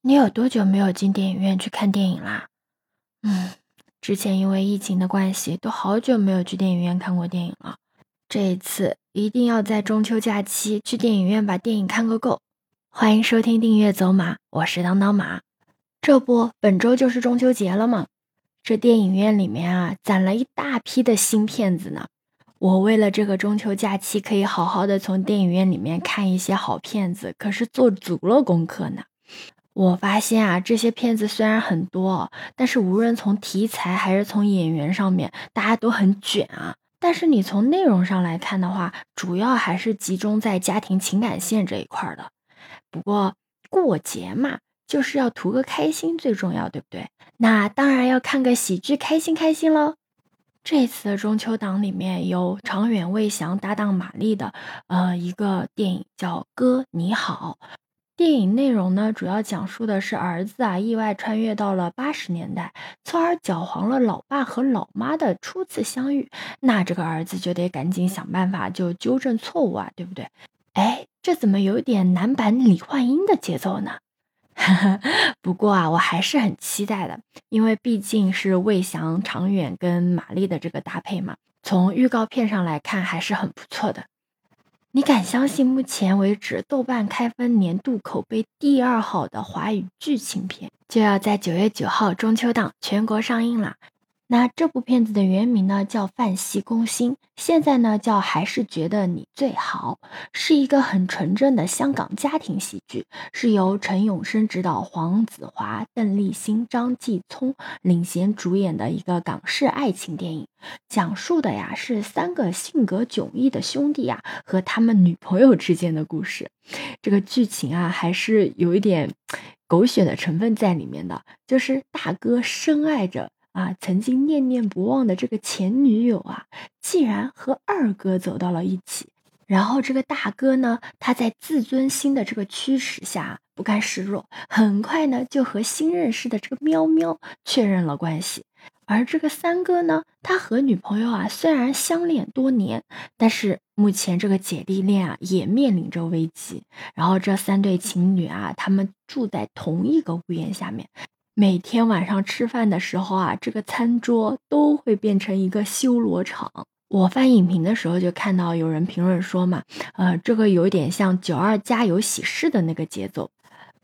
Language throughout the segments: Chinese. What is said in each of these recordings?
你有多久没有进电影院去看电影啦？嗯，之前因为疫情的关系，都好久没有去电影院看过电影了。这一次一定要在中秋假期去电影院把电影看个够。欢迎收听订阅走马，我是当当马。这不，本周就是中秋节了吗？这电影院里面啊，攒了一大批的新片子呢。我为了这个中秋假期可以好好的从电影院里面看一些好片子，可是做足了功课呢。我发现啊，这些片子虽然很多，但是无论从题材还是从演员上面，大家都很卷啊。但是你从内容上来看的话，主要还是集中在家庭情感线这一块的。不过过节嘛，就是要图个开心最重要，对不对？那当然要看个喜剧，开心开心喽。这次的中秋档里面有长远、魏翔搭档马丽的，呃，一个电影叫《哥你好》。电影内容呢，主要讲述的是儿子啊意外穿越到了八十年代，从而搅黄了老爸和老妈的初次相遇。那这个儿子就得赶紧想办法就纠正错误啊，对不对？哎，这怎么有点男版李焕英的节奏呢？不过啊，我还是很期待的，因为毕竟是魏翔、常远跟马丽的这个搭配嘛，从预告片上来看还是很不错的。你敢相信，目前为止豆瓣开分年度口碑第二好的华语剧情片，就要在九月九号中秋档全国上映了。那这部片子的原名呢叫《范西攻心》，现在呢叫还是觉得你最好，是一个很纯正的香港家庭喜剧，是由陈永生执导，黄子华、邓丽欣、张继聪领衔主演的一个港式爱情电影，讲述的呀是三个性格迥异的兄弟呀和他们女朋友之间的故事。这个剧情啊还是有一点狗血的成分在里面的，就是大哥深爱着。啊，曾经念念不忘的这个前女友啊，竟然和二哥走到了一起。然后这个大哥呢，他在自尊心的这个驱使下，不甘示弱，很快呢就和新认识的这个喵喵确认了关系。而这个三哥呢，他和女朋友啊虽然相恋多年，但是目前这个姐弟恋啊也面临着危机。然后这三对情侣啊，他们住在同一个屋檐下面。每天晚上吃饭的时候啊，这个餐桌都会变成一个修罗场。我翻影评的时候就看到有人评论说嘛，呃，这个有点像九二加油喜事的那个节奏。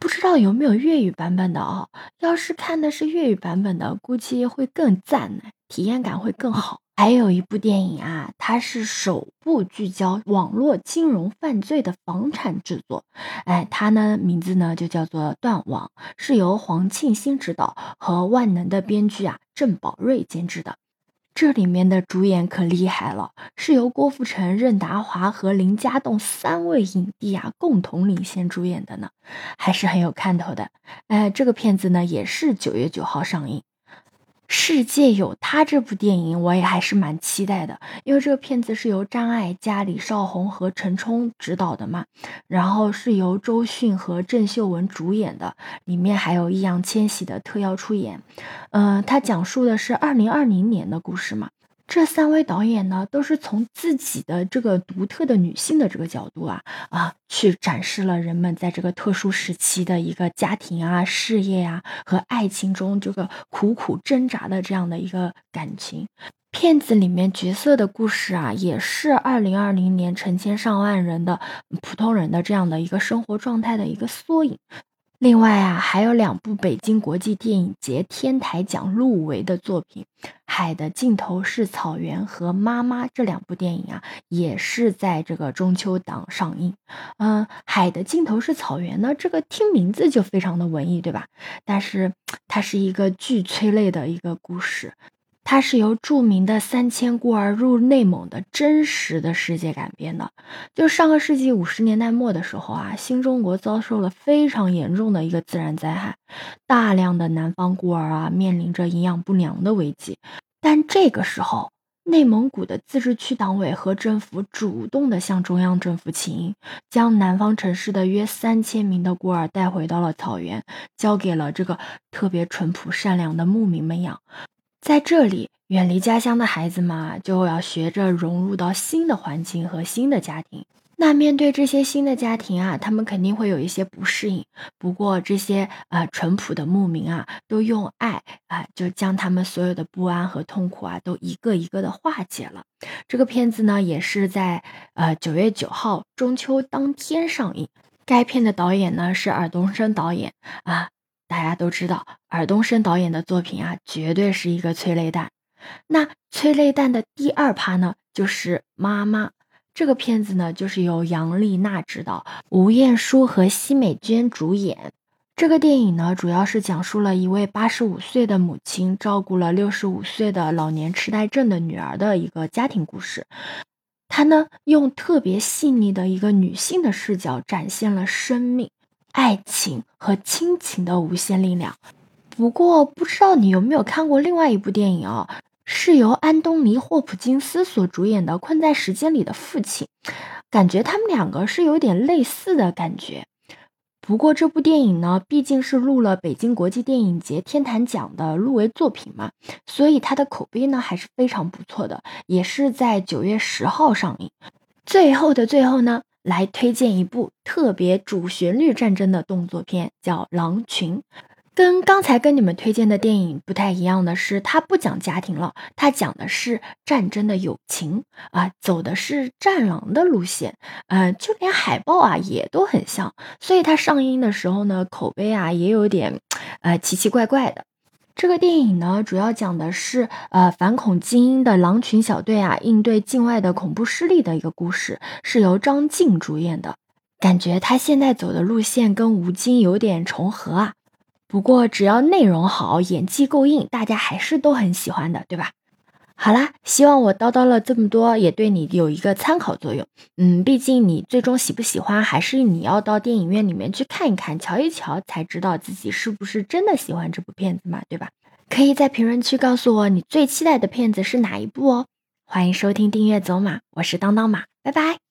不知道有没有粤语版本的哦？要是看的是粤语版本的，估计会更赞呢，体验感会更好。还有一部电影啊，它是首部聚焦网络金融犯罪的房产制作，哎，它呢名字呢就叫做《断网》，是由黄庆兴执导和万能的编剧啊郑宝瑞监制的。这里面的主演可厉害了，是由郭富城、任达华和林家栋三位影帝啊共同领衔主演的呢，还是很有看头的。哎，这个片子呢也是九月九号上映。世界有他这部电影，我也还是蛮期待的，因为这个片子是由张艾嘉、李少红和陈冲执导的嘛，然后是由周迅和郑秀文主演的，里面还有易烊千玺的特邀出演。嗯，它讲述的是二零二零年的故事嘛。这三位导演呢，都是从自己的这个独特的女性的这个角度啊啊，去展示了人们在这个特殊时期的一个家庭啊、事业啊和爱情中这个苦苦挣扎的这样的一个感情。片子里面角色的故事啊，也是二零二零年成千上万人的普通人的这样的一个生活状态的一个缩影。另外啊，还有两部北京国际电影节天台奖入围的作品，《海的尽头是草原》和《妈妈》这两部电影啊，也是在这个中秋档上映。嗯，《海的尽头是草原》呢，这个听名字就非常的文艺，对吧？但是它是一个巨催泪的一个故事。它是由著名的三千孤儿入内蒙的真实的世界改编的。就上个世纪五十年代末的时候啊，新中国遭受了非常严重的一个自然灾害，大量的南方孤儿啊面临着营养不良的危机。但这个时候，内蒙古的自治区党委和政府主动的向中央政府请缨将南方城市的约三千名的孤儿带回到了草原，交给了这个特别淳朴善良的牧民们养。在这里，远离家乡的孩子们就要学着融入到新的环境和新的家庭。那面对这些新的家庭啊，他们肯定会有一些不适应。不过这些呃淳朴的牧民啊，都用爱啊，就将他们所有的不安和痛苦啊，都一个一个的化解了。这个片子呢，也是在呃九月九号中秋当天上映。该片的导演呢是尔冬升导演啊，大家都知道尔冬升导演的作品啊，绝对是一个催泪弹。那催泪弹的第二趴呢，就是妈妈。这个片子呢，就是由杨丽娜执导，吴彦姝和奚美娟主演。这个电影呢，主要是讲述了一位八十五岁的母亲照顾了六十五岁的老年痴呆症的女儿的一个家庭故事。她呢，用特别细腻的一个女性的视角，展现了生命、爱情和亲情的无限力量。不过，不知道你有没有看过另外一部电影啊？是由安东尼·霍普金斯所主演的《困在时间里的父亲》，感觉他们两个是有点类似的感觉。不过这部电影呢，毕竟是录了北京国际电影节天坛奖的入围作品嘛，所以它的口碑呢还是非常不错的，也是在九月十号上映。最后的最后呢，来推荐一部特别主旋律战争的动作片，叫《狼群》。跟刚才跟你们推荐的电影不太一样的是，它不讲家庭了，它讲的是战争的友情啊，走的是战狼的路线，呃，就连海报啊也都很像，所以它上映的时候呢，口碑啊也有点，呃，奇奇怪怪的。这个电影呢，主要讲的是呃反恐精英的狼群小队啊，应对境外的恐怖势力的一个故事，是由张晋主演的，感觉他现在走的路线跟吴京有点重合啊。不过只要内容好，演技够硬，大家还是都很喜欢的，对吧？好啦，希望我叨叨了这么多，也对你有一个参考作用。嗯，毕竟你最终喜不喜欢，还是你要到电影院里面去看一看、瞧一瞧，才知道自己是不是真的喜欢这部片子嘛，对吧？可以在评论区告诉我你最期待的片子是哪一部哦。欢迎收听订阅走马，我是当当马，拜拜。